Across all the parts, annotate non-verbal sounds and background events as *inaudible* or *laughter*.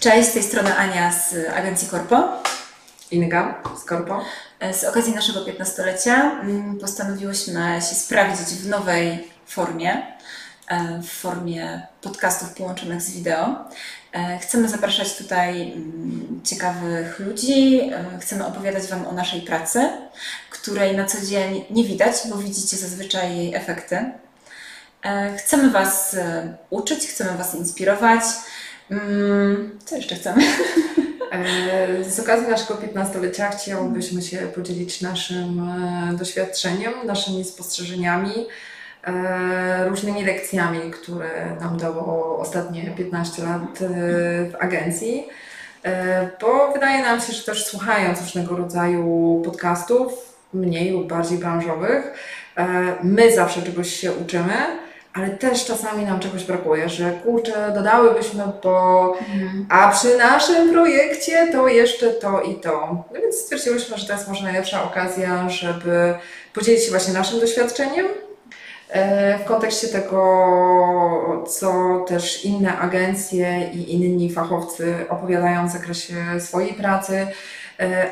Cześć, z tej strony Ania z agencji Corpo. Inga z Corpo. Z okazji naszego 15-lecia mm, postanowiłyśmy się sprawdzić w nowej formie, e, w formie podcastów połączonych z wideo. Chcemy zapraszać tutaj mm, ciekawych ludzi, chcemy opowiadać Wam o naszej pracy, której na co dzień nie widać, bo widzicie zazwyczaj jej efekty. Chcemy Was uczyć, chcemy Was inspirować. Mm, co jeszcze chcemy? *laughs* E, z okazji naszego 15-lecia chciałbyśmy się podzielić naszym e, doświadczeniem, naszymi spostrzeżeniami, e, różnymi lekcjami, które nam dało ostatnie 15 lat w agencji. Bo wydaje nam się, że też słuchając różnego rodzaju podcastów, mniej lub bardziej branżowych, my zawsze czegoś się uczymy ale też czasami nam czegoś brakuje, że kurczę, dodałybyśmy, bo mhm. a przy naszym projekcie to jeszcze to i to. No więc stwierdziłyśmy, że to jest może najlepsza okazja, żeby podzielić się właśnie naszym doświadczeniem e, w kontekście tego, co też inne agencje i inni fachowcy opowiadają w zakresie swojej pracy,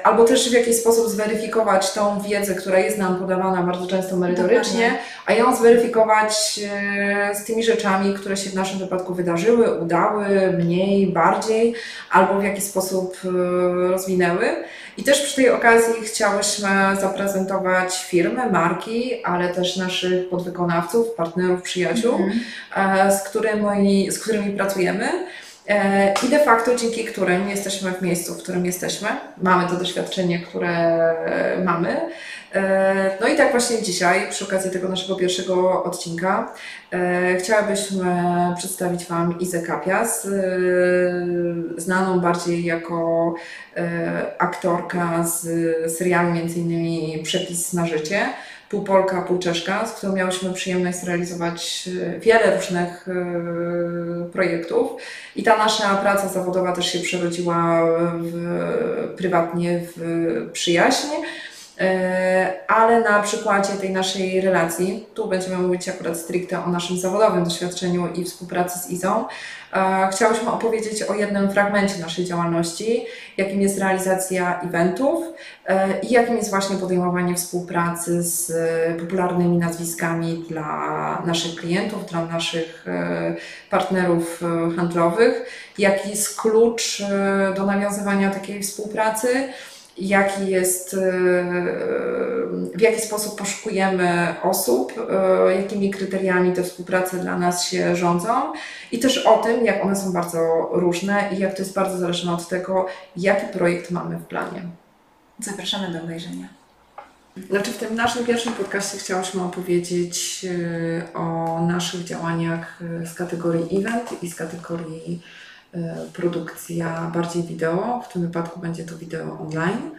albo też w jakiś sposób zweryfikować tą wiedzę, która jest nam podawana bardzo często merytorycznie, a ją zweryfikować e, z tymi rzeczami, które się w naszym wypadku wydarzyły, udały, mniej, bardziej, albo w jakiś sposób e, rozwinęły. I też przy tej okazji chciałyśmy zaprezentować firmy, marki, ale też naszych podwykonawców, partnerów, przyjaciół, mm. z, którymi, z którymi pracujemy. E, I de facto dzięki którym jesteśmy w miejscu, w którym jesteśmy, mamy to doświadczenie, które mamy. E, no i tak właśnie dzisiaj, przy okazji tego naszego pierwszego odcinka, e, chciałabyśmy przedstawić Wam Izę Kapias, znaną bardziej jako aktorka z serialu m.in. Przepis na życie pół Polka, pół Czeszka, z którą miałyśmy przyjemność zrealizować e, wiele różnych e, projektów. I ta nasza praca zawodowa też się przerodziła w, prywatnie w przyjaźń. E, ale na przykładzie tej naszej relacji, tu będziemy mówić akurat stricte o naszym zawodowym doświadczeniu i współpracy z Izą, e, chciałyśmy opowiedzieć o jednym fragmencie naszej działalności, jakim jest realizacja eventów e, i jakim jest właśnie podejmowanie współpracy z popularnymi nazwiskami dla naszych klientów, dla naszych partnerów handlowych, jaki jest klucz do nawiązywania takiej współpracy jaki jest, e, w jaki sposób poszukujemy osób, e, jakimi kryteriami te współprace dla nas się rządzą i też o tym, jak one są bardzo różne i jak to jest bardzo zależne od tego, jaki projekt mamy w planie. Zapraszamy do obejrzenia. Znaczy w tym naszym pierwszym podcaście chciałyśmy opowiedzieć e, o naszych działaniach z kategorii event i z kategorii produkcja bardziej wideo, w tym wypadku będzie to wideo online.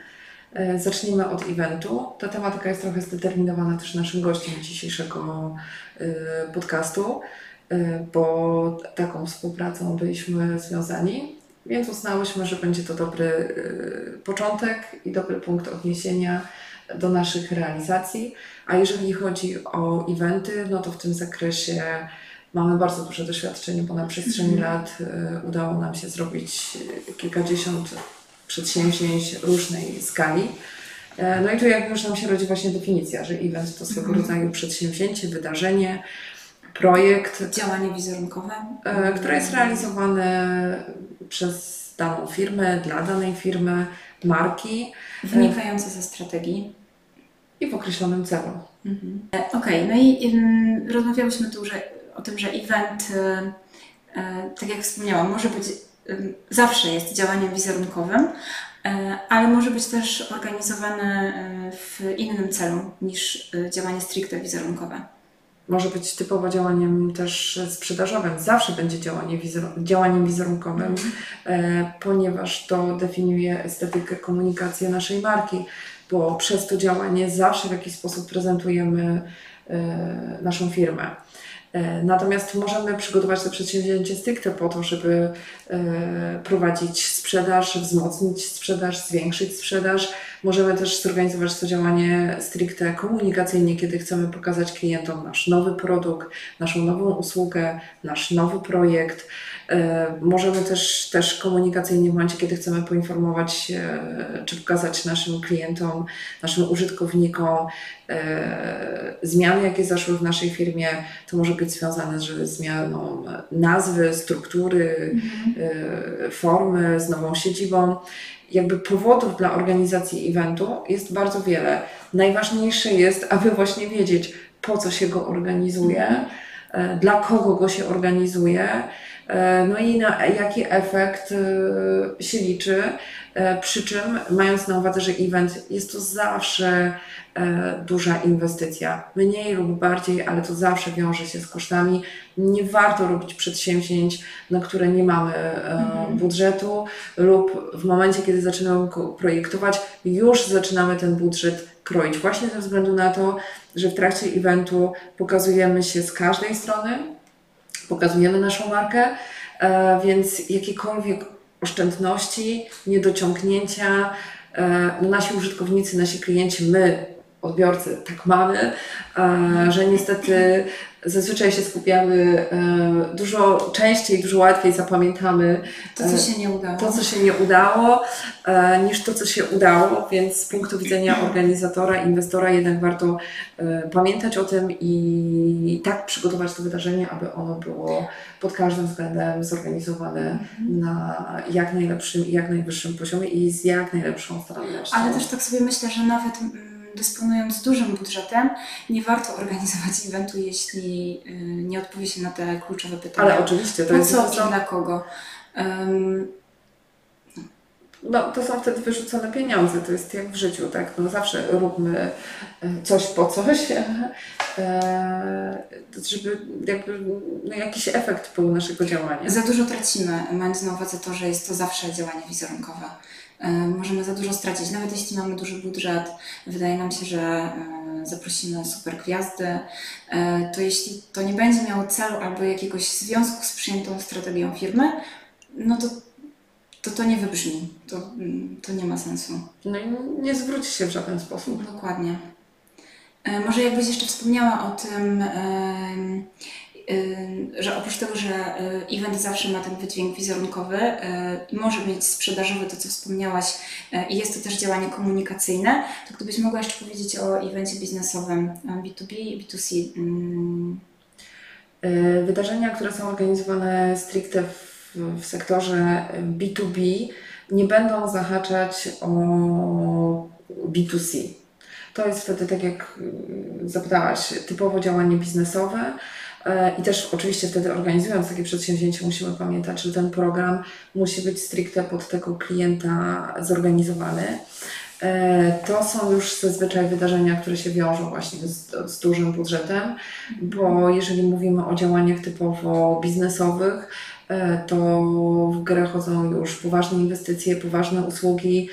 E, zacznijmy od eventu. Ta tematyka jest trochę zdeterminowana też naszym gościem dzisiejszego e, podcastu, bo taką współpracą byliśmy związani, więc uznałyśmy, że będzie to dobry początek i dobry punkt odniesienia do naszych realizacji. A jeżeli chodzi o eventy, no to w tym zakresie Mamy bardzo duże doświadczenie, bo na przestrzeni lat y, udało nam się zrobić kilkadziesiąt przedsięwzięć różnej skali. E, no i tu jak już nam się rodzi właśnie definicja, że event to swego mm. rodzaju przedsięwzięcie, wydarzenie, projekt. Działanie wizerunkowe. E, które jest realizowane przez daną firmę, dla danej firmy, marki. Wynikające ze strategii. I w określonym celu. Mhm. Okej, okay, no i um, rozmawiałyśmy tu, że o tym, że event, y, y, tak jak wspomniałam, może być y, zawsze jest działaniem wizerunkowym, ale może być też organizowany w innym celu niż działanie stricte wizerunkowe. Może być typowo działaniem też sprzedażowym. Zawsze będzie działanie wizer- działaniem wizerunkowym, mm. ponieważ to definiuje estetykę komunikacji naszej marki, bo przez to działanie zawsze w jakiś sposób prezentujemy naszą firmę. E, natomiast możemy przygotować to przedsięwzięcie stricte po to, żeby e, prowadzić sprzedaż, wzmocnić sprzedaż, zwiększyć sprzedaż, Możemy też zorganizować to działanie stricte komunikacyjnie, kiedy chcemy pokazać klientom nasz nowy produkt, naszą nową usługę, nasz nowy projekt. E, możemy też, też komunikacyjnie w momencie, kiedy chcemy poinformować czy pokazać naszym klientom, naszym użytkownikom e, zmiany, jakie zaszły w naszej firmie. To może być związane z zmianą nazwy, struktury, mhm. formy, z nową siedzibą. Jakby powodów dla organizacji eventu jest bardzo wiele. Najważniejsze jest, aby właśnie wiedzieć, po co się go organizuje, mhm. dla kogo go się organizuje no i na jaki efekt e, się liczy. E, przy czym, mając na uwadze, że event jest to zawsze duża inwestycja, mniej lub bardziej, ale to zawsze wiąże się z kosztami. Nie warto robić przedsięwzięć, na które nie mamy mhm. budżetu, lub w momencie, kiedy zaczynamy projektować, już zaczynamy ten budżet kroić. Właśnie ze względu na to, że w trakcie eventu pokazujemy się z każdej strony, pokazujemy naszą markę, e, więc jakiekolwiek oszczędności, niedociągnięcia, e, nasi użytkownicy, nasi klienci, my, odbiorcy, tak mamy, e, że niestety zazwyczaj się skupiamy e, dużo częściej, dużo łatwiej zapamiętamy to, co e, się nie udało, to, co się nie udało niż to, co się udało, więc z punktu widzenia *clears throat* organizatora, inwestora jednak warto pamiętać o tym i tak przygotować to wydarzenie, aby ono było pod każdym względem zorganizowane mhm. na jak najlepszym i jak najwyższym poziomie i z jak najlepszą starannością. Ale też tak sobie myślę, że nawet mm, dysponując dużym budżetem, nie warto organizować *laughs* eventu, jeśli y, nie odpowie się na te kluczowe pytania. Ale oczywiście, to po jest co i dla kogo. Um, no, to są wtedy wyrzucone pieniądze, to jest jak w życiu, tak? No, zawsze róbmy e, coś po coś, *laughs* e, żeby jakby no, jakiś efekt był naszego działania. Za dużo tracimy, mając na uwadze to, że jest to zawsze działanie wizerunkowe. E, możemy za dużo stracić. Nawet jeśli mamy duży budżet, wydaje nam się, że zaprosimy super gwiazdy, to jeśli to nie będzie miało celu albo jakiegoś związku z przyjętą strategią firmy, no to to, to nie wybrzmi. To, to nie ma sensu. No i nie zwróci się w żaden sposób. Dokładnie. Może jakbyś jeszcze wspomniała o tym, że oprócz tego, że y, event zawsze ma ten wydźwięk wizerunkowy i może mieć sprzedażowy, to co wspomniałaś, i jest to też działanie komunikacyjne, to gdybyś mogła jeszcze powiedzieć o evencie biznesowym B2B i B2C. Mm. Wydarzenia, które są organizowane stricte w, w sektorze B2B, nie będą zahaczać o B2C. To jest wtedy, tak jak zapytałaś, typowo działanie biznesowe. E, I też oczywiście wtedy organizując takie przedsięwzięcie musimy pamiętać, że ten program musi być stricte pod tego klienta zorganizowany. E, to są już zazwyczaj wydarzenia, które się wiążą właśnie z, z, dużym budżetem, bo jeżeli mówimy o działaniach typowo biznesowych, to w grę chodzą już poważne inwestycje, poważne usługi,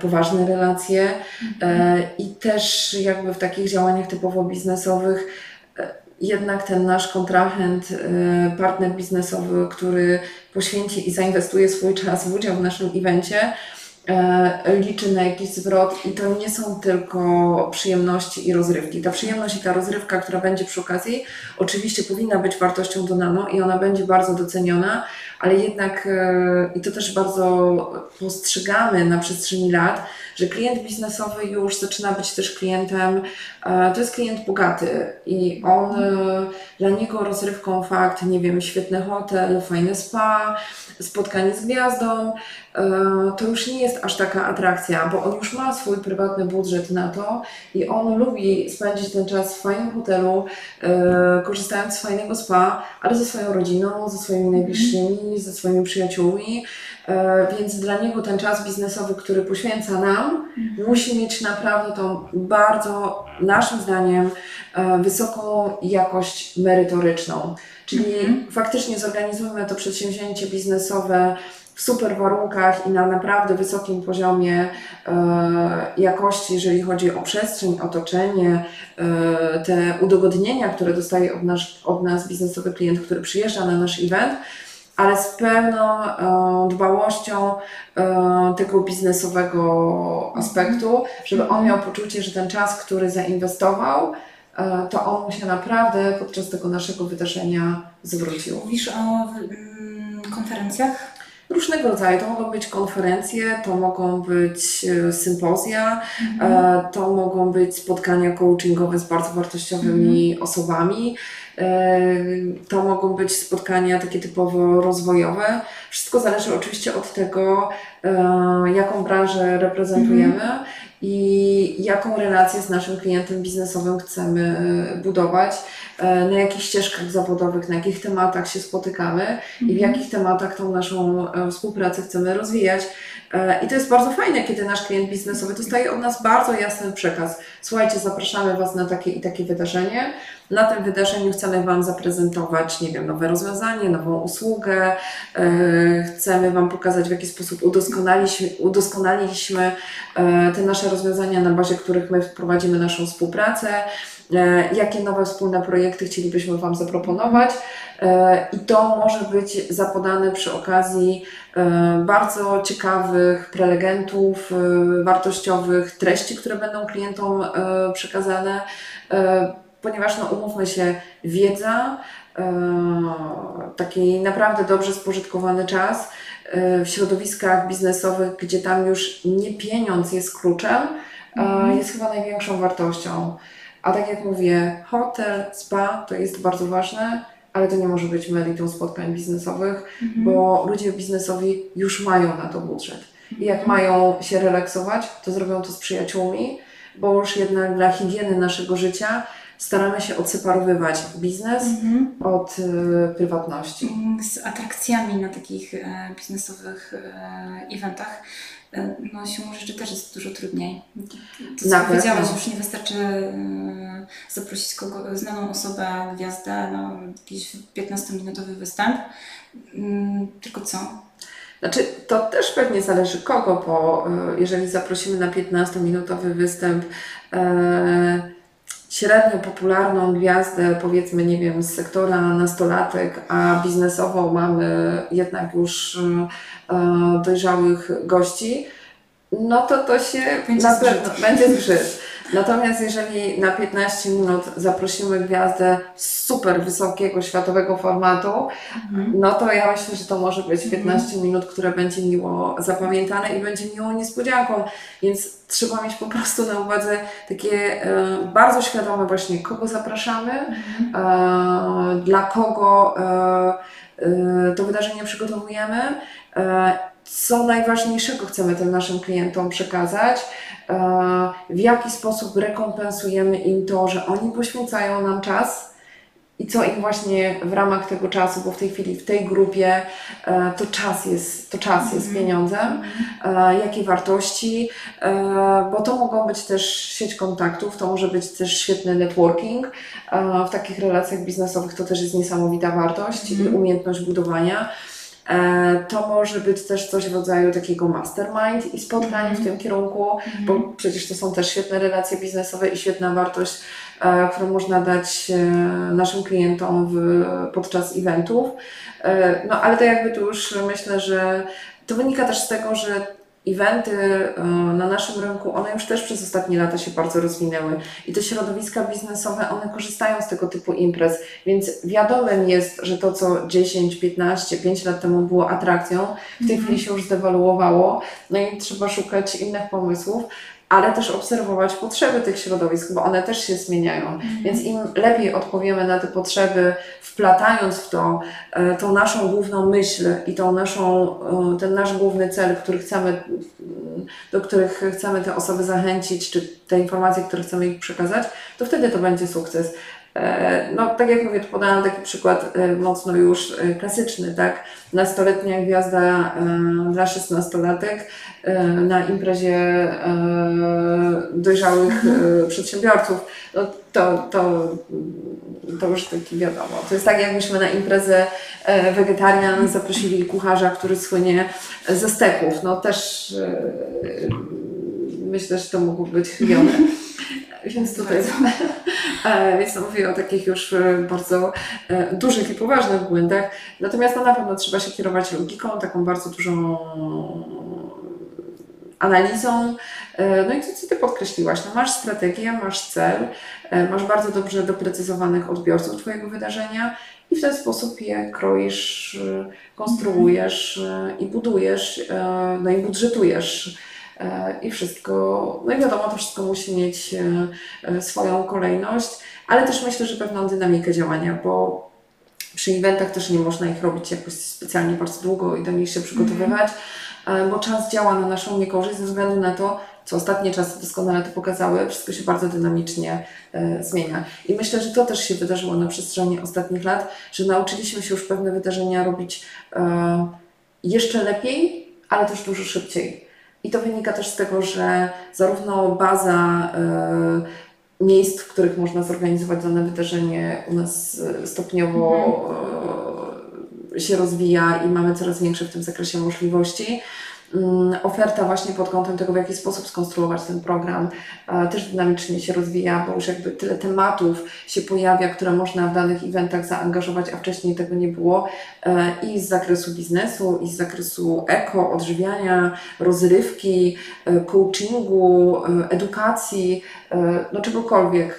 poważne relacje i też jakby w takich działaniach typowo biznesowych jednak ten nasz kontrahent, partner biznesowy, który poświęci i zainwestuje swój czas w udział w naszym evencie, e, liczy na jakiś zwrot i to nie są tylko przyjemności i rozrywki. Ta przyjemność i ta rozrywka, która będzie przy okazji, oczywiście powinna być wartością dodaną i ona będzie bardzo doceniona, ale jednak e, i to też bardzo postrzegamy na przestrzeni lat, że klient biznesowy już zaczyna być też klientem, e, to jest klient bogaty i on, e, dla niego rozrywką fakt, nie wiem, świetny hotel, fajne spa, spotkanie z gwiazdą, to już nie jest aż taka atrakcja, bo on już ma swój prywatny budżet na to i on lubi spędzić ten czas w fajnym hotelu, korzystając z fajnego spa, ale ze swoją rodziną, ze swoimi najbliższymi, ze swoimi przyjaciółmi, e, więc dla niego ten czas biznesowy, który poświęca nam, mhm. musi mieć naprawdę tą bardzo, naszym zdaniem, e, wysoką jakość merytoryczną. Czyli mhm. faktycznie zorganizujemy to przedsięwzięcie biznesowe w super warunkach i na naprawdę wysokim poziomie e, jakości, jeżeli chodzi o przestrzeń, otoczenie, e, te udogodnienia, które dostaje od od nas biznesowy klient, który przyjeżdża na nasz event ale z pełną e, dbałością e, tego biznesowego aspektu, żeby on miał poczucie, że ten czas, który zainwestował, e, to on mu się naprawdę podczas tego naszego wydarzenia zwrócił. Mówisz o mm, konferencjach? Różnego rodzaju. To mogą być konferencje, to mogą być e, sympozja, e, to mogą być spotkania coachingowe z bardzo wartościowymi osobami, e, to mogą być spotkania takie typowo rozwojowe. Wszystko zależy oczywiście od tego, e, jaką branżę reprezentujemy i jaką relację z naszym klientem biznesowym chcemy e, budować, e, na jakich ścieżkach zawodowych, na jakich tematach się spotykamy i w jakich tematach tą naszą współpracę chcemy rozwijać. I to jest bardzo fajne, kiedy nasz klient biznesowy dostaje od nas bardzo jasny przekaz. Słuchajcie, zapraszamy Was na takie i takie wydarzenie. Na tym wydarzeniu chcemy Wam zaprezentować, nie wiem, nowe rozwiązanie, nową usługę. E, Chcemy Wam pokazać, w jaki sposób udoskonaliliśmy e, te nasze rozwiązania, na bazie których my prowadzimy naszą współpracę. E, Jakie nowe wspólne projekty chcielibyśmy Wam zaproponować. I to może być zapodane przy okazji bardzo ciekawych prelegentów, wartościowych treści, które będą klientom przekazane, ponieważ no, umówmy się, wiedza, e, taki naprawdę dobrze spożytkowany czas e, w środowiskach biznesowych, gdzie tam już nie pieniądz jest kluczem, e, jest chyba największą wartością. A tak jak mówię, hotel, spa to jest bardzo ważne, ale to nie może być meritum spotkań biznesowych, bo ludzie biznesowi już mają na to budżet. I jak mają się relaksować, to zrobią to z przyjaciółmi, bo już jednak dla higieny naszego życia staramy się odseparowywać biznes od y, prywatności. Mm, Z atrakcjami na takich e, biznesowych e, eventach e, no, siłą rzeczy też jest dużo trudniej. To, co powiedziałaś, już nie wystarczy zaprosić kogo, znaną osobę, gwiazdę na jakiś 15-minutowy występ. Mm, Tylko co? Znaczy, to też pewnie zależy kogo, bo y, jeżeli zaprosimy na 15-minutowy występ e, średnio popularną gwiazdę, powiedzmy, nie wiem, z sektora nastolatek, a biznesowo mamy jednak już y, e, dojrzałych gości, no to to się Będzie na zgrzyt. pewno będzie zgrzyt. Natomiast jeżeli na 15 minut zaprosimy gwiazdę super wysokiego światowego formatu, no to ja myślę, że to może być 15 minut, które będzie miło zapamiętane i będzie miłą niespodzianką. Więc trzeba mieć po prostu na uwadze takie e, bardzo świadome właśnie, kogo zapraszamy, e, dla kogo e, e, to wydarzenie przygotowujemy, e, co najważniejszego chcemy tym naszym klientom przekazać, e, w jaki sposób rekompensujemy im to, że oni poświęcają nam czas i co im właśnie w ramach tego czasu, bo w tej chwili w tej grupie e, to czas jest, to czas jest pieniądzem, e, jakie wartości, bo to mogą być też sieć kontaktów, to może być też świetny networking. W takich relacjach biznesowych to też jest niesamowita wartość i umiejętność budowania. E, To może być też coś w rodzaju takiego mastermind i spotkań w tym kierunku, bo przecież to są też świetne relacje biznesowe i świetna wartość, e, którą można dać e, naszym klientom w, podczas eventów. No ale to jakby tu już myślę, że to wynika też z tego, że eventy e, na naszym rynku, one już też przez ostatnie lata się bardzo rozwinęły. I te środowiska biznesowe, one korzystają z tego typu imprez, więc wiadomym jest, że to co 10, 15, 5 lat temu było atrakcją, w tej chwili się już zdewaluowało, no i trzeba szukać innych pomysłów, ale też obserwować potrzeby tych środowisk, bo one też się zmieniają. Więc im lepiej odpowiemy na te potrzeby, wplatając w to e, tą naszą główną myśl i tą naszą, e, ten nasz główny cel, który chcemy, do których chcemy te osoby zachęcić, czy te informacje, które chcemy ich przekazać, to wtedy to będzie sukces. E, No, tak jak mówię, tu podałam taki przykład e, mocno już e, klasyczny, tak? Nastoletnia gwiazda dla szesnastolatek na imprezie dojrzałych e, przedsiębiorców, no to, to, to już taki wiadomo. To jest tak, jakbyśmy na imprezę wegetarian zaprosili kucharza, który słynie ze steków. No też myślę, że to mogło być chybione. *laughs* Więc tutaj więc no mówię o takich już e, bardzo e, dużych i poważnych błędach. Natomiast no, na pewno trzeba się kierować logiką, taką bardzo dużą analizą. E, no i co, Ty podkreśliłaś? No masz strategię, masz cel, e, masz bardzo dobrze doprecyzowanych odbiorców Twojego wydarzenia i w ten sposób je kroisz, e, konstruujesz e, i budujesz, e, no i budżetujesz. E, I wszystko, no i wiadomo, to wszystko musi mieć e, e, swoją kolejność, ale też myślę, że pewną dynamikę działania, bo przy eventach też nie można ich robić jakoś specjalnie bardzo długo i do nich się przygotowywać, e, bo czas działa na naszą niekorzyść ze względu na to, co ostatnie czasy doskonale to pokazały, wszystko się bardzo dynamicznie e, zmienia. I myślę, że to też się wydarzyło na przestrzeni ostatnich lat, że nauczyliśmy się już pewne wydarzenia robić e, jeszcze lepiej, ale też dużo szybciej. I to wynika też z tego, że zarówno baza e, miejsc, w których można zorganizować dane wydarzenie u nas e, stopniowo e, się rozwija i mamy coraz większe w tym zakresie możliwości. Mm, Oferta właśnie pod kątem tego, w jaki sposób skonstruować ten program, e, też dynamicznie się rozwija, bo już jakby tyle tematów się pojawia, które można w danych eventach zaangażować, a wcześniej tego nie było e, i z zakresu biznesu, i z zakresu eko, odżywiania, rozrywki, e, coachingu, edukacji, no czegokolwiek,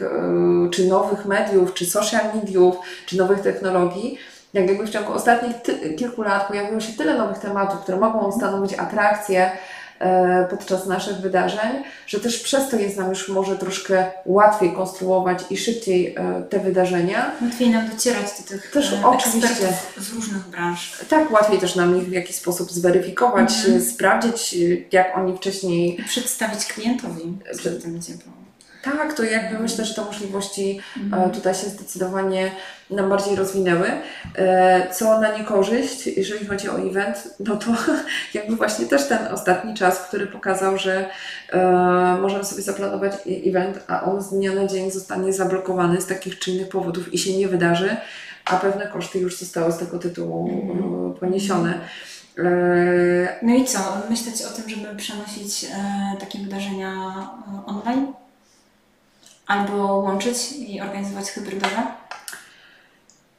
czy nowych mediów, czy social mediów, czy nowych technologii. Jak jakby w ciągu ostatnich kilku lat pojawiło się tyle nowych tematów, które mogą stanowić atrakcję e, podczas naszych wydarzeń, że też przez to jest nam już może troszkę łatwiej konstruować i szybciej e, te wydarzenia. Łatwiej nam docierać do tych Też e, oczywiście. z różnych branż. Tak, łatwiej też nam ich w jakiś sposób zweryfikować, Mhm. e, sprawdzić, e, jak oni wcześniej I przedstawić klientowi, Że- to będzie było. Tak, to jakby myślę, że te możliwości e, Mhm. tutaj się zdecydowanie nam bardziej rozwinęły. E, Co na niekorzyść, jeżeli chodzi o event, no to *laughs* jakby właśnie też ten ostatni czas, który pokazał, że e, możemy sobie zaplanować event, a on z dnia na dzień zostanie zablokowany z takich czy innych powodów i się nie wydarzy, a pewne koszty już zostały z tego tytułu e, poniesione. E, No i co? Myśleć o tym, żeby przenosić takie wydarzenia online? Albo łączyć i organizować hybrydowe?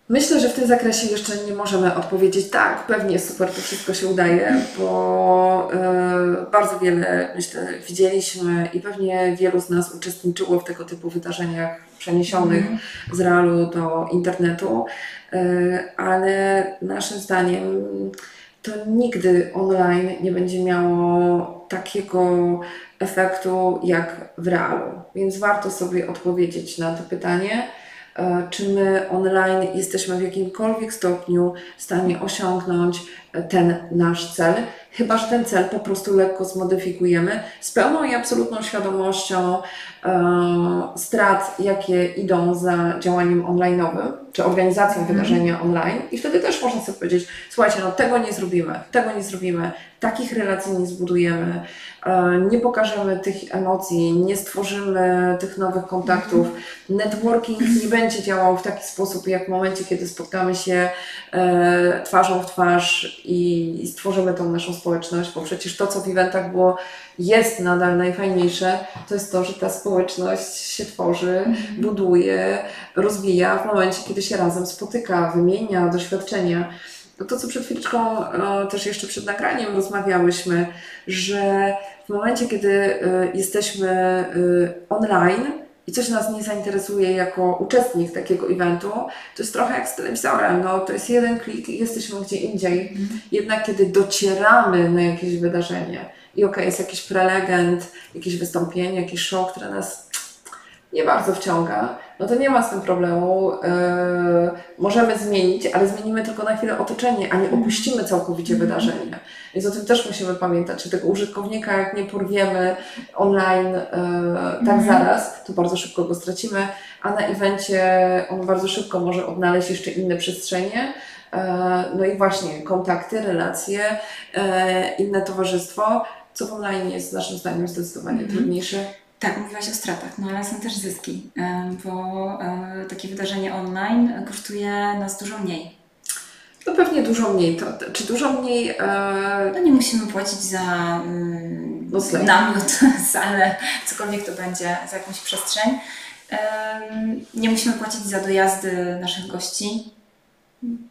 Myślę, że w tym zakresie jeszcze nie możemy odpowiedzieć tak, pewnie super to wszystko się udaje, bo e, bardzo wiele myślę widzieliśmy i pewnie wielu z nas uczestniczyło w tego typu wydarzeniach przeniesionych Mhm. z realu do internetu, e, ale naszym zdaniem to nigdy online nie będzie miało takiego efektu jak w realu. Więc warto sobie odpowiedzieć na to pytanie, e, czy my online jesteśmy w jakimkolwiek stopniu w stanie osiągnąć e, ten nasz cel, chyba że ten cel po prostu lekko zmodyfikujemy z pełną i absolutną świadomością e, strat, jakie idą za działaniem online'owym, czy organizacją Mhm. wydarzenia online i wtedy też można sobie powiedzieć, słuchajcie, no tego nie zrobimy, tego nie zrobimy, takich relacji nie zbudujemy, e, nie pokażemy tych emocji, nie stworzymy tych nowych kontaktów. Networking nie będzie działał w taki sposób, jak w momencie, kiedy spotkamy się e, twarzą w twarz i, i stworzymy tą naszą społeczność, bo przecież to, co w eventach było, jest nadal najfajniejsze, to jest to, że ta społeczność się tworzy, buduje, rozwija w momencie, kiedy się razem spotyka, wymienia doświadczenia. To, co przed chwileczką e, też jeszcze przed nagraniem rozmawiałyśmy, że w momencie, kiedy e, jesteśmy e, online i coś nas nie zainteresuje jako uczestnik takiego eventu, to jest trochę jak z telewizorem. No, to jest jeden klik i jesteśmy gdzie indziej. Jednak kiedy docieramy na jakieś wydarzenie i okej, jest jakiś prelegent, jakieś wystąpienie, jakiś show, które nas nie bardzo wciąga, no to nie ma z tym problemu. Yy, możemy zmienić, ale zmienimy tylko na chwilę otoczenie, a nie opuścimy całkowicie Mhm. wydarzenie. Więc o tym też musimy pamiętać, że tego użytkownika, jak nie porwiemy online yy, tak Mhm. zaraz, to bardzo szybko go stracimy, a na evencie on bardzo szybko może odnaleźć jeszcze inne przestrzenie. E, No i właśnie kontakty, relacje, e, inne towarzystwo, co w online jest naszym zdaniem zdecydowanie Mhm. trudniejsze. Tak, mówiłaś o stratach, no ale są też zyski, e, bo e, takie wydarzenie online kosztuje nas dużo mniej. No pewnie dużo mniej. To, czy dużo mniej? E, No nie musimy płacić za mm, Nocleg. namiot, *laughs* salę, cokolwiek to będzie, za jakąś przestrzeń. Nie musimy płacić za dojazdy naszych gości,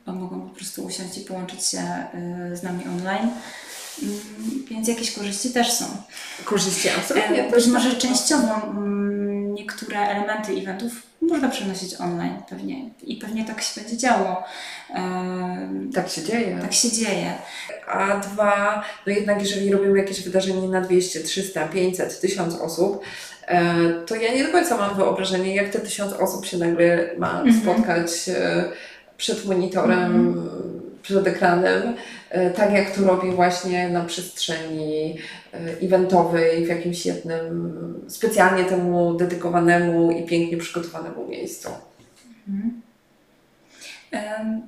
bo mogą po prostu usiąść i połączyć się y, z nami online. Mm, Więc jakieś korzyści też są. Korzyści absolutnie E. Być może częściowo mm, niektóre elementy eventów można przenosić online pewnie i pewnie tak się będzie działo. Tak się dzieje. Tak się dzieje. A dwa, no jednak jeżeli robimy jakieś wydarzenie na 200, 300, 500, 1000 osób, e, to ja nie do końca mam wyobrażenie, jak te 1000 osób się nagle ma Mhm. spotkać e, przed monitorem, przed ekranem, e, tak jak to robi właśnie na przestrzeni e, eventowej w jakimś jednym specjalnie temu dedykowanemu i pięknie przygotowanemu miejscu. Mhm.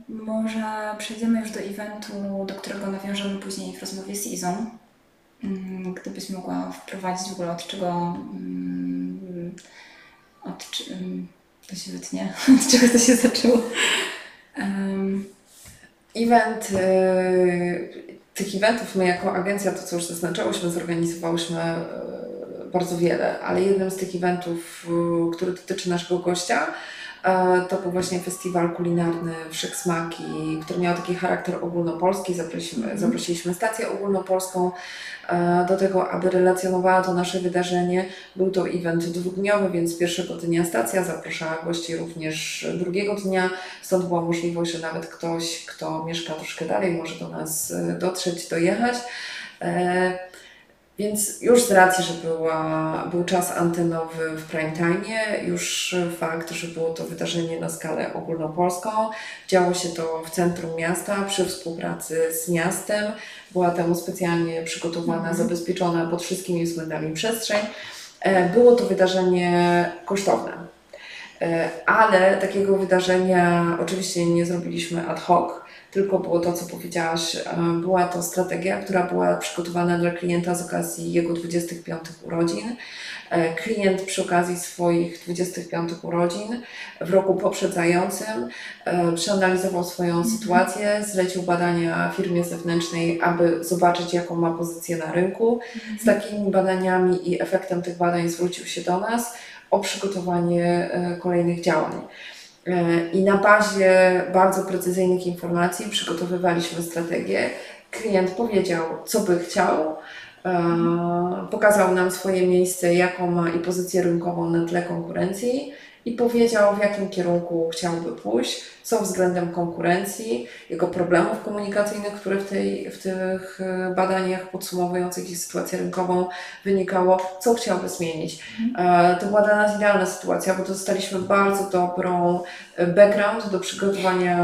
Może przejdziemy już do eventu, do którego nawiążemy później w rozmowie z Izą. Mm, Gdybyś mogła wprowadzić w ogóle od czego, mm, od, mm, to się wytnie, *laughs* od czego to się zaczęło. Event, y, tych eventów my jako agencja, to co już zaznaczyłyśmy, zorganizowałyśmy y, bardzo wiele, ale jednym z tych eventów, y, który dotyczy naszego gościa, to był właśnie festiwal kulinarny Wszechsmaki, który miał taki charakter ogólnopolski. Zaprosiliśmy, Mhm. zaprosiliśmy stację ogólnopolską y, do tego, aby relacjonowała to nasze wydarzenie. Był to event dwudniowy, więc pierwszego dnia stacja zapraszała gości również drugiego dnia. Stąd była możliwość, że nawet ktoś, kto mieszka troszkę dalej, może do nas e, dotrzeć, dojechać. Więc już z racji, że była, był czas antenowy w prime time, już fakt, że było to wydarzenie na skalę ogólnopolską, działo się to w centrum miasta przy współpracy z miastem. Była temu specjalnie przygotowana, Mhm. zabezpieczona pod wszystkimi względami przestrzeń. E, Było to wydarzenie kosztowne. E, Ale takiego wydarzenia oczywiście nie zrobiliśmy ad hoc, tylko było to, co powiedziałaś. e, Była to strategia, która była przygotowana dla klienta z okazji jego 25 urodzin. E, Klient przy okazji swoich 25 urodzin w roku poprzedzającym e, przeanalizował swoją sytuację, zlecił badania firmie zewnętrznej, aby zobaczyć, jaką ma pozycję na rynku. Z takimi badaniami i efektem tych badań zwrócił się do nas o przygotowanie kolejnych działań. E, I na bazie bardzo precyzyjnych informacji przygotowywaliśmy strategię. Klient powiedział, co by chciał, e, pokazał nam swoje miejsce, jaką ma i pozycję rynkową na tle konkurencji i powiedział, w jakim kierunku chciałby pójść, co względem konkurencji, jego problemów komunikacyjnych, które w, tej, w tych e, badaniach podsumowujących sytuację rynkową wynikało, co chciałby zmienić. E, To była dla nas idealna sytuacja, bo dostaliśmy bardzo dobrą e, background do przygotowania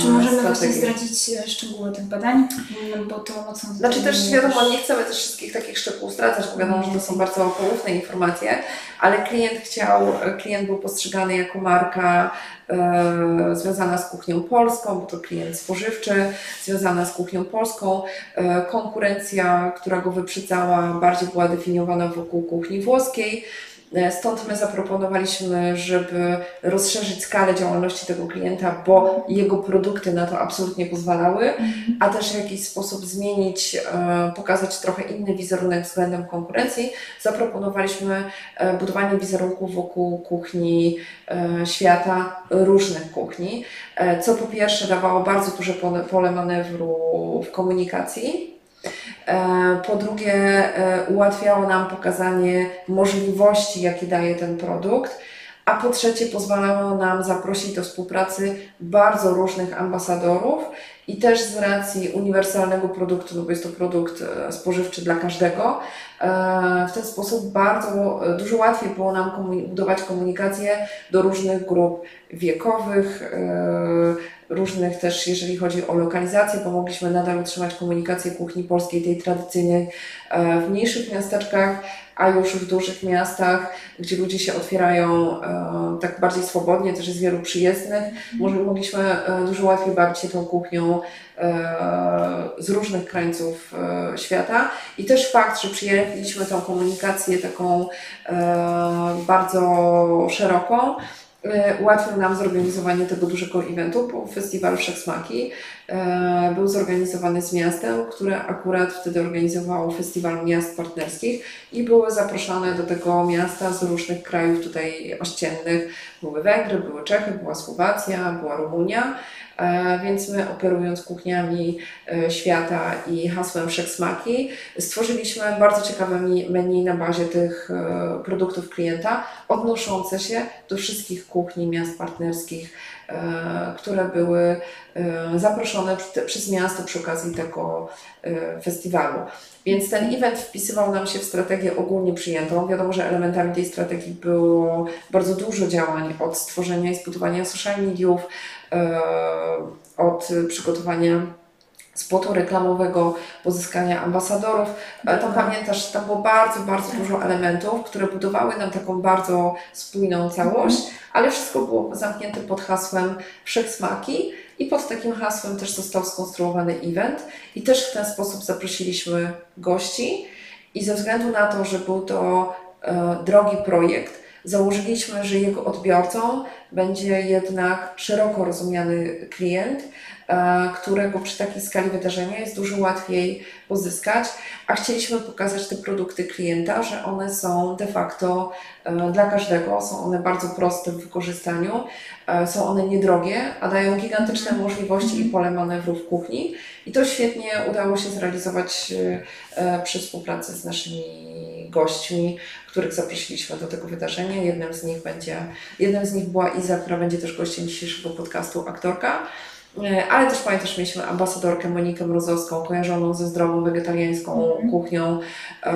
Czy możemy właśnie strategii. zdradzić e, szczegóły tych badań? Mm, Bo to mocno Znaczy też wiadomo, nie chcemy też wszystkich takich szczegółów zdradzać, bo wiadomo, że to są bardzo poufne informacje, ale klient chciał, klient był postrzegany jako marka e, związana z kuchnią polską, bo to klient spożywczy, związana z kuchnią polską. E, konkurencja, która go wyprzedzała, bardziej była definiowana wokół kuchni włoskiej. E, Stąd my zaproponowaliśmy, żeby rozszerzyć skalę działalności tego klienta, bo jego produkty na to absolutnie pozwalały a też w jakiś sposób zmienić, e, pokazać trochę inny wizerunek względem konkurencji, zaproponowaliśmy e, budowanie wizerunku wokół kuchni świata, różnych kuchni, co po pierwsze dawało bardzo duże pole manewru w komunikacji. E, Po drugie, e, ułatwiało nam pokazanie możliwości, jakie daje ten produkt. A po trzecie, pozwalało nam zaprosić do współpracy bardzo różnych ambasadorów i też z racji uniwersalnego produktu, no bo jest to produkt e, spożywczy dla każdego, w ten sposób bardzo dużo łatwiej było nam budować komunikację do różnych grup wiekowych, różnych też, jeżeli chodzi o lokalizację, bo mogliśmy nadal utrzymać komunikację kuchni polskiej, tej tradycyjnej, e, w mniejszych miasteczkach, a już w dużych miastach, gdzie ludzie się otwierają e, tak bardziej swobodnie, też jest wielu przyjezdnych, może mogliśmy e, dużo łatwiej bawić się tą kuchnią z różnych krańców świata. I też fakt, że przyjęliśmy tą komunikację taką bardzo szeroką, ułatwił nam zorganizowanie tego dużego eventu, bo festiwal Wszechsmaki był zorganizowany z miastem, które akurat wtedy organizowało festiwal miast partnerskich i były zaproszone do tego miasta z różnych krajów tutaj ościennych. Były Węgry, były Czechy, była Słowacja, była Rumunia. E, więc my operując kuchniami e, świata i hasłem Wszechsmaki, stworzyliśmy bardzo ciekawe menu na bazie tych e, produktów klienta, odnoszące się do wszystkich kuchni miast partnerskich, które były zaproszone przez miasto przy okazji tego festiwalu. Więc ten event wpisywał nam się w strategię ogólnie przyjętą. Wiadomo, że elementami tej strategii było bardzo dużo działań od stworzenia i zbudowania social mediów, E, od przygotowania spotu reklamowego, pozyskania ambasadorów. E, tam pamiętasz, tam było bardzo, bardzo dużo elementów, które budowały nam taką bardzo spójną całość, mhm. ale wszystko było zamknięte pod hasłem Wszechsmaki i pod takim hasłem też został skonstruowany event i też w ten sposób zaprosiliśmy gości i ze względu na to, że był to e, drogi projekt, założyliśmy, że jego odbiorcą będzie jednak szeroko rozumiany klient, którego przy takiej skali wydarzenia jest dużo łatwiej pozyskać, a chcieliśmy pokazać te produkty klienta, że one są de facto e, dla każdego, są one bardzo proste w wykorzystaniu, e, są one niedrogie, a dają gigantyczne mhm. możliwości i pole manewru w kuchni i to świetnie udało się zrealizować przy współpracy z naszymi gośćmi, których zaprosiliśmy do tego wydarzenia. Jednym z nich będzie, jednym z nich była Iza, która będzie też gościem dzisiejszego podcastu, aktorka. E, ale też pamiętasz, mieliśmy ambasadorkę Monikę Mrozowską, kojarzoną ze zdrową wegetariańską mm. kuchnią, e,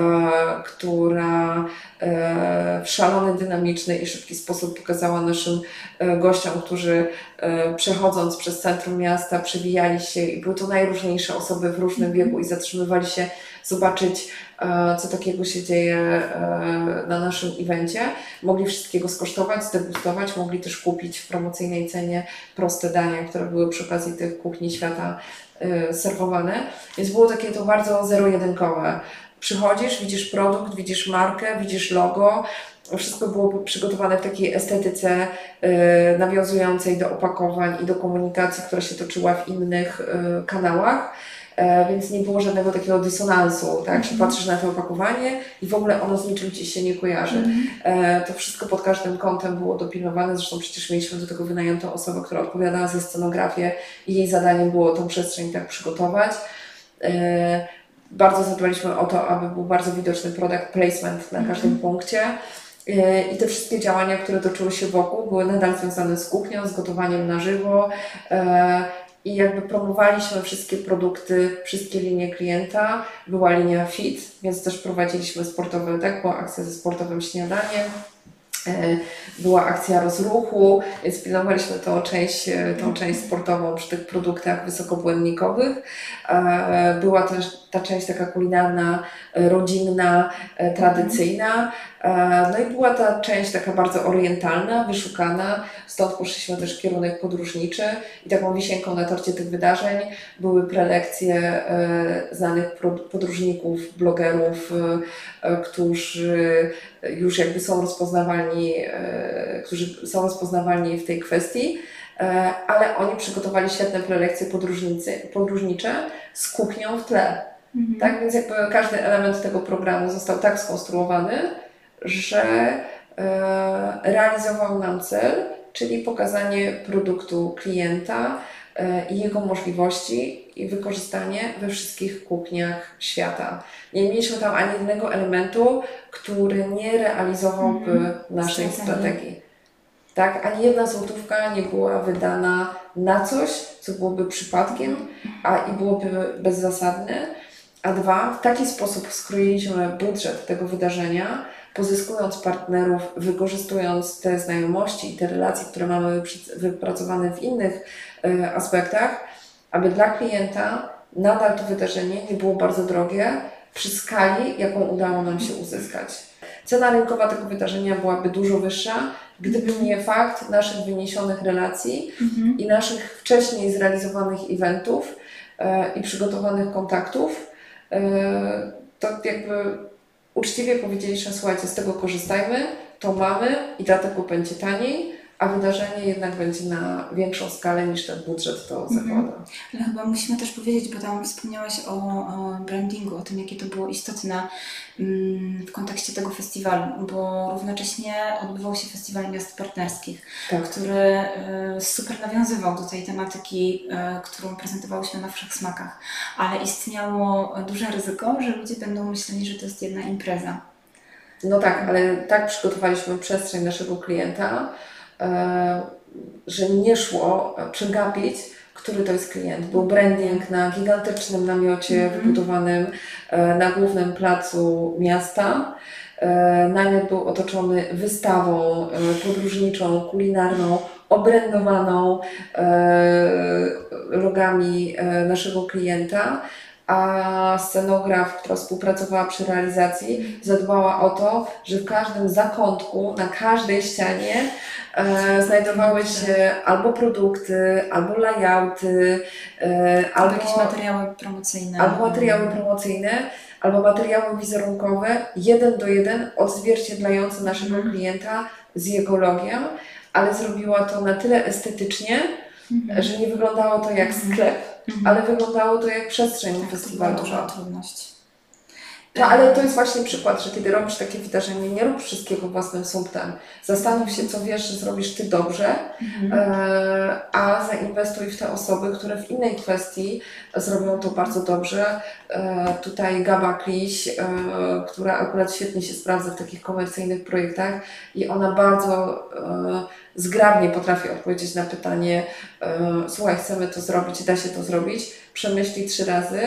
która e, w szalony, dynamiczny i szybki sposób pokazała naszym e, gościom, którzy e, przechodząc przez centrum miasta przewijali się i były to najróżniejsze osoby w różnym mm. wieku i zatrzymywali się zobaczyć, co takiego się dzieje na naszym evencie. Mogli wszystkiego skosztować, zdegustować, mogli też kupić w promocyjnej cenie proste dania, które były przy okazji tych kuchni świata serwowane. Więc było takie to bardzo zero-jedynkowe. Przychodzisz, widzisz produkt, widzisz markę, widzisz logo. Wszystko było przygotowane w takiej estetyce y, nawiązującej do opakowań i do komunikacji, która się toczyła w innych kanałach. E, więc nie było żadnego takiego dysonansu, tak, że mhm. patrzysz na to opakowanie i w ogóle ono z niczym Ci się nie kojarzy. Mm. E, to wszystko pod każdym kątem było dopilnowane, zresztą przecież mieliśmy do tego wynajętą osobę, która odpowiadała za scenografię i jej zadaniem było tą przestrzeń tak przygotować. E, bardzo zadbaliśmy o to, aby był bardzo widoczny product placement na mhm. każdym punkcie. I te wszystkie działania, które toczyły się wokół, były nadal związane z kuchnią, z gotowaniem na żywo i jakby promowaliśmy wszystkie produkty, wszystkie linie klienta. Była linia fit, więc też prowadziliśmy sportowe, była akcja ze sportowym śniadaniem. E, była akcja rozruchu, więc pilnowaliśmy tą część, e, tą część sportową przy tych produktach wysokobłędnikowych. E, była też ta część taka kulinarna, rodzinna, tradycyjna. No i była ta część taka bardzo orientalna, wyszukana, stąd poszliśmy też kierunek podróżniczy i taką wisienką na torcie tych wydarzeń były prelekcje znanych podróżników, blogerów, którzy już jakby są rozpoznawalni, e, którzy są rozpoznawalni w tej kwestii, e, ale oni przygotowali świetne prelekcje podróżnicze z kuchnią w tle. Mhm. Tak więc jakby każdy element tego programu został tak skonstruowany, że e, realizował nam cel, czyli pokazanie produktu klienta i jego możliwości i wykorzystanie we wszystkich kuchniach świata. Nie mieliśmy tam ani jednego elementu, który nie realizowałby -hmm. naszej strategii. Tak, ani jedna złotówka nie była wydana na coś, co byłoby przypadkiem, a i byłoby bezzasadne. A dwa, w taki sposób skroiliśmy budżet tego wydarzenia, pozyskując partnerów, wykorzystując te znajomości i te relacje, które mamy wypracowane w innych y, aspektach, aby dla klienta nadal to wydarzenie nie było bardzo drogie przy skali, jaką udało nam się uzyskać. Cena rynkowa tego wydarzenia byłaby dużo wyższa, gdyby nie fakt naszych wyniesionych relacji mhm. i naszych wcześniej zrealizowanych eventów e, i przygotowanych kontaktów. E, to jakby uczciwie powiedzieliśmy, słuchajcie, z tego korzystajmy, to mamy i dlatego będzie taniej, a wydarzenie jednak będzie na większą skalę niż ten budżet to Mhm. zakłada. Ale chyba musimy też powiedzieć, bo tam wspomniałaś o, o brandingu, o tym, jakie to było istotne mm, w kontekście tego festiwalu, bo równocześnie odbywał się Festiwal Miast Partnerskich, Tak. który y, super nawiązywał do tej tematyki, y, którą prezentowałyśmy na Wszech Smakach, ale istniało duże ryzyko, że ludzie będą myśleli, że to jest jedna impreza. No tak, ale tak przygotowaliśmy przestrzeń naszego klienta, że nie szło przegapić, który to jest klient. Był branding na gigantycznym namiocie Mhm. wybudowanym e, na głównym placu miasta. E, Namiot był otoczony wystawą e, podróżniczą, kulinarną, obrędowaną e, logami e, naszego klienta, a scenograf, która współpracowała przy realizacji, zadbała o to, że w każdym zakątku, na każdej ścianie e, znajdowały się albo produkty, albo layouty, e, Albo jakieś materiały promocyjne. albo materiały promocyjne, albo materiały wizerunkowe, jeden do jeden odzwierciedlające naszego Mhm. klienta z jego logiem, ale zrobiła to na tyle estetycznie, Mhm. że nie wyglądało to jak Mhm. sklep, Mhm. ale wyglądało to jak przestrzeń Tak, to była duża trudność. No ale to jest właśnie przykład, że kiedy robisz takie wydarzenie, nie rób wszystkiego własnym sumptem. Zastanów się, co wiesz, że zrobisz ty dobrze, Mhm. e, a zainwestuj w te osoby, które w innej kwestii zrobią to bardzo dobrze. E, tutaj Gaba Kliś, e, która akurat świetnie się sprawdza w takich komercyjnych projektach i ona bardzo zgrabnie potrafi odpowiedzieć na pytanie słuchaj, chcemy to zrobić, da się to zrobić, przemyśli trzy razy,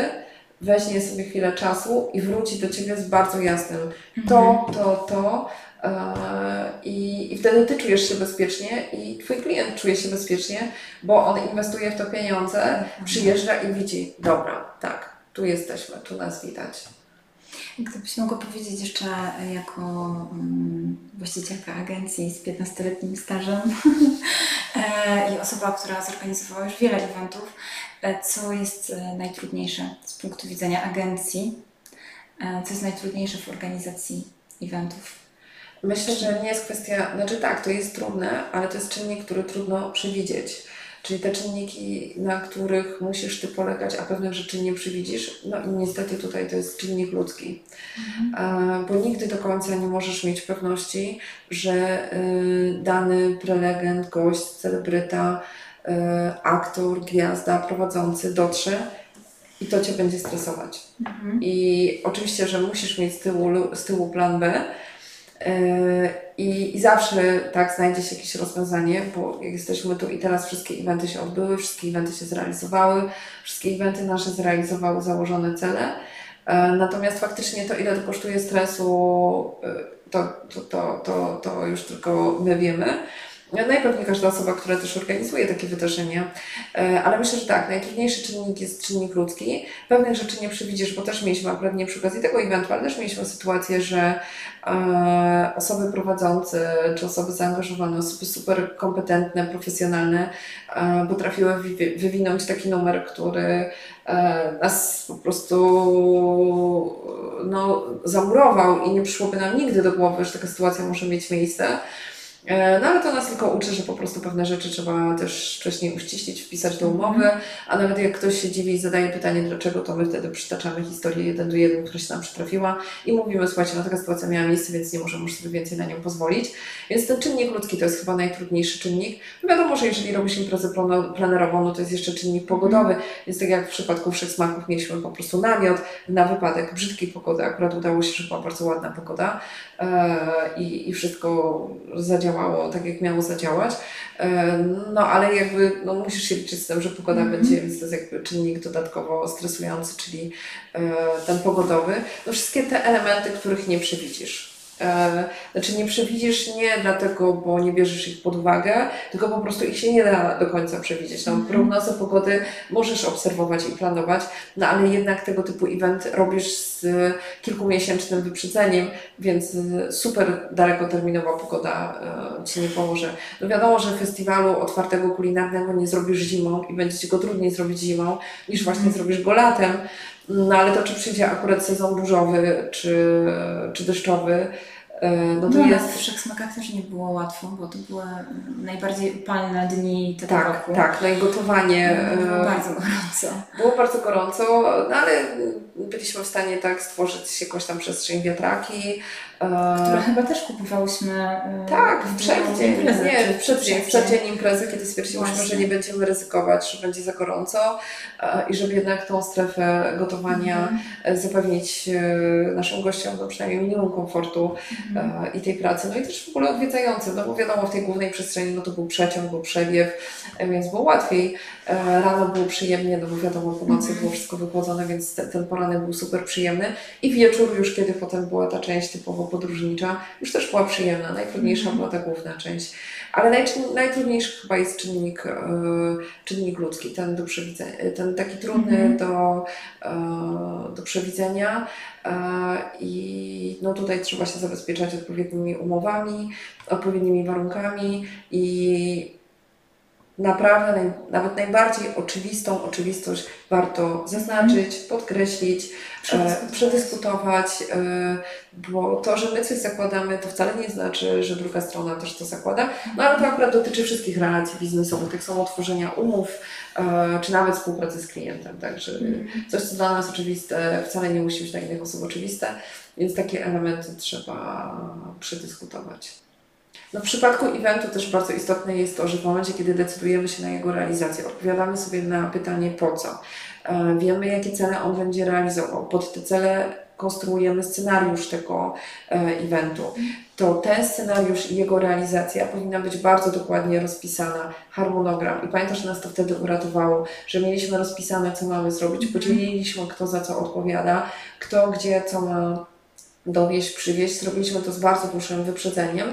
weźmie sobie chwilę czasu i wróci do Ciebie z bardzo jasnym to, to, to. e, I, I wtedy Ty czujesz się bezpiecznie i Twój klient czuje się bezpiecznie, bo on inwestuje w to pieniądze, Mhm. przyjeżdża i widzi, dobra, tak, tu jesteśmy, tu nas widać. Gdybyś mogła powiedzieć jeszcze jako mm, właścicielka agencji z 15-letnim stażem *laughs* e, i osoba, która zorganizowała już wiele eventów, co jest e, najtrudniejsze z punktu widzenia agencji? E, Co jest najtrudniejsze w organizacji eventów? Myślę, że nie jest kwestia, znaczy tak, to jest trudne, ale to jest czynnik, który trudno przewidzieć. Czyli te czynniki, na których musisz Ty polegać, a pewnych rzeczy nie przewidzisz, no i niestety tutaj to jest czynnik ludzki. E, bo nigdy do końca nie możesz mieć pewności, że dany prelegent, gość, celebryta, aktor, gwiazda, prowadzący dotrze i to Cię będzie stresować. Mhm. I oczywiście, że musisz mieć z tyłu, z tyłu plan B. Yy, I, I zawsze tak znajdzie się jakieś rozwiązanie, bo jak jesteśmy tu i teraz wszystkie eventy się odbyły, wszystkie eventy się zrealizowały, wszystkie eventy nasze zrealizowały założone cele. E, Natomiast faktycznie to, ile to kosztuje stresu, to, to, to, to, to już tylko my wiemy. Najpewniej każda osoba, która też organizuje takie wydarzenia, E, ale myślę, że tak, najtrudniejszy czynnik jest czynnik ludzki. Pewnych rzeczy nie przewidzisz, bo też mieliśmy akurat nie przy okazji tego eventu, ale też mieliśmy sytuację, że e, osoby prowadzące czy osoby zaangażowane, osoby super kompetentne, profesjonalne e, potrafiły wy- wywinąć taki numer, który nas po prostu no, zamurował i nie przyszłoby nam nigdy do głowy, że taka sytuacja może mieć miejsce. E, No ale to nas tylko uczy, że po prostu pewne rzeczy trzeba też wcześniej uściślić, wpisać do umowy, a nawet jak ktoś się dziwi i zadaje pytanie dlaczego, to my wtedy przytaczamy historię jeden do jeden, która się nam przytrafiła i mówimy, słuchajcie, no taka sytuacja miała miejsce, więc nie możemy już sobie więcej na nią pozwolić. Więc ten czynnik ludzki to jest chyba najtrudniejszy czynnik. No wiadomo, że jeżeli robisz imprezę plenerową, no to jest jeszcze czynnik pogodowy, więc tak jak w przypadku Wszech Smaków mieliśmy po prostu namiot na wypadek brzydkiej pogody, akurat udało się, że była bardzo ładna pogoda e, i, i wszystko zadziałało tak, jak miało zadziałać. E, No ale jakby no, musisz się liczyć z tym, że pogoda Mhm. będzie, więc to jest jakby czynnik dodatkowo stresujący, czyli e, ten pogodowy. No wszystkie te elementy, których nie przewidzisz. E, Znaczy nie przewidzisz nie dlatego, bo nie bierzesz ich pod uwagę, tylko po prostu ich się nie da do końca przewidzieć. No, Mhm. Prognozę pogody możesz obserwować i planować, no ale jednak tego typu event robisz z kilkumiesięcznym wyprzedzeniem, więc super dalekoterminowa pogoda e, Ci nie pomoże. No wiadomo, że festiwalu otwartego kulinarnego nie zrobisz zimą i będzie Ci go trudniej zrobić zimą, niż właśnie Mhm. zrobisz go latem. No ale to czy przyjdzie akurat sezon burzowy, czy, czy deszczowy, E, No to No, jest... na Wszechsmakach też nie było łatwo, bo to były najbardziej upalne dni tego Tak, roku. tak, no i gotowanie Było e, bardzo gorąco. było bardzo gorąco, no ale byliśmy w stanie tak stworzyć jakoś tam przestrzeń wiatraki. E, Które chyba też kupowałyśmy. e, Tak, w przeddzień, nie, w przeddzień, w przeddzień imprezy, kiedy stwierdziłyśmy, Właśnie. że nie będziemy ryzykować, że będzie za gorąco e, i żeby jednak tą strefę gotowania Mhm. zapewnić naszym gościom no, przynajmniej minimum komfortu Mhm. i tej pracy, no i też w ogóle odwiedzającym, no bo wiadomo, w tej głównej przestrzeni no to był przeciąg, był przewiew, więc było łatwiej. E, Rano było przyjemnie, no bo wiadomo, po nocy Mhm. było wszystko wychłodzone, więc te, ten poranek był super przyjemny i wieczór już, kiedy potem była ta część typowo podróżnicza, już też była przyjemna, najtrudniejsza Mhm. była ta główna część. Ale najczyn- najtrudniejszy chyba jest czynnik, e, czynnik ludzki, ten do przewidzenia, ten taki trudny Mhm. do, e, do przewidzenia e, i no tutaj trzeba się zabezpieczać odpowiednimi umowami, odpowiednimi warunkami i naprawdę naj, nawet najbardziej oczywistą oczywistość warto zaznaczyć, podkreślić, e, przedyskutować, e, bo to, że my coś zakładamy, to wcale nie znaczy, że druga strona też to zakłada. No ale to akurat dotyczy wszystkich relacji biznesowych, tak samo tworzenia umów, e, czy nawet współpracy z klientem. Także coś, co dla nas oczywiste, wcale nie musi być dla innych osób oczywiste, więc takie elementy trzeba przedyskutować. No w przypadku eventu też bardzo istotne jest to, że w momencie, kiedy decydujemy się na jego realizację, odpowiadamy sobie na pytanie po co. E, Wiemy, jakie cele on będzie realizował. Pod te cele konstruujemy scenariusz tego e, eventu. To ten scenariusz i jego realizacja powinna być bardzo dokładnie rozpisana, harmonogram. I pamiętasz, że nas to wtedy uratowało, że mieliśmy rozpisane, co mamy zrobić, podzieliliśmy, kto za co odpowiada, kto gdzie co ma dowieść, przywieźć. Zrobiliśmy to z bardzo dużym wyprzedzeniem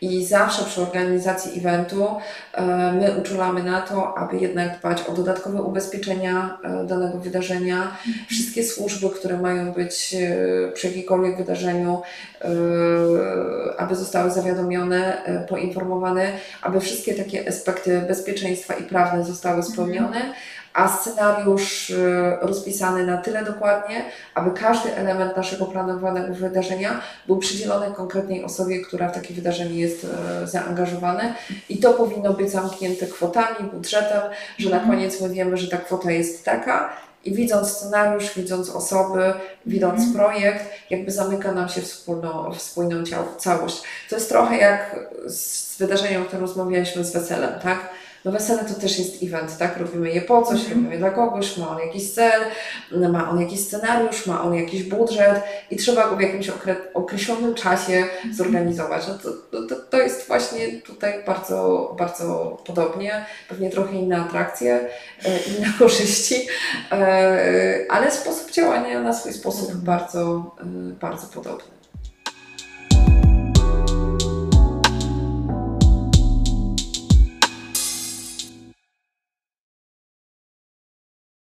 i zawsze przy organizacji eventu e, my uczulamy na to, aby jednak dbać o dodatkowe ubezpieczenia e, danego wydarzenia. Wszystkie służby, które mają być e, przy jakimkolwiek wydarzeniu, aby zostały zawiadomione, poinformowane, aby wszystkie takie aspekty bezpieczeństwa i prawne zostały spełnione, a scenariusz e, rozpisany na tyle dokładnie, aby każdy element naszego planowanego wydarzenia był przydzielony konkretnej osobie, która w takie wydarzenie jest e, zaangażowana i to powinno być zamknięte kwotami, budżetem, że na Mhm. koniec my wiemy, że ta kwota jest taka i widząc scenariusz, widząc osoby, widząc Mhm. projekt, jakby zamyka nam się wspólną, w spójną ciał- całość. To jest trochę jak z wydarzeniem, o którym rozmawialiśmy z weselem, tak? No wesele to też jest event, tak? Robimy je po coś, Mhm. robimy dla kogoś, ma on jakiś cel, ma on jakiś scenariusz, ma on jakiś budżet i trzeba go w jakimś okre- określonym czasie zorganizować. No to, to, to, jest właśnie tutaj bardzo, bardzo podobnie, pewnie trochę inne atrakcje, e, inne *laughs* korzyści, e, ale sposób działania na swój sposób bardzo, e, bardzo podobny.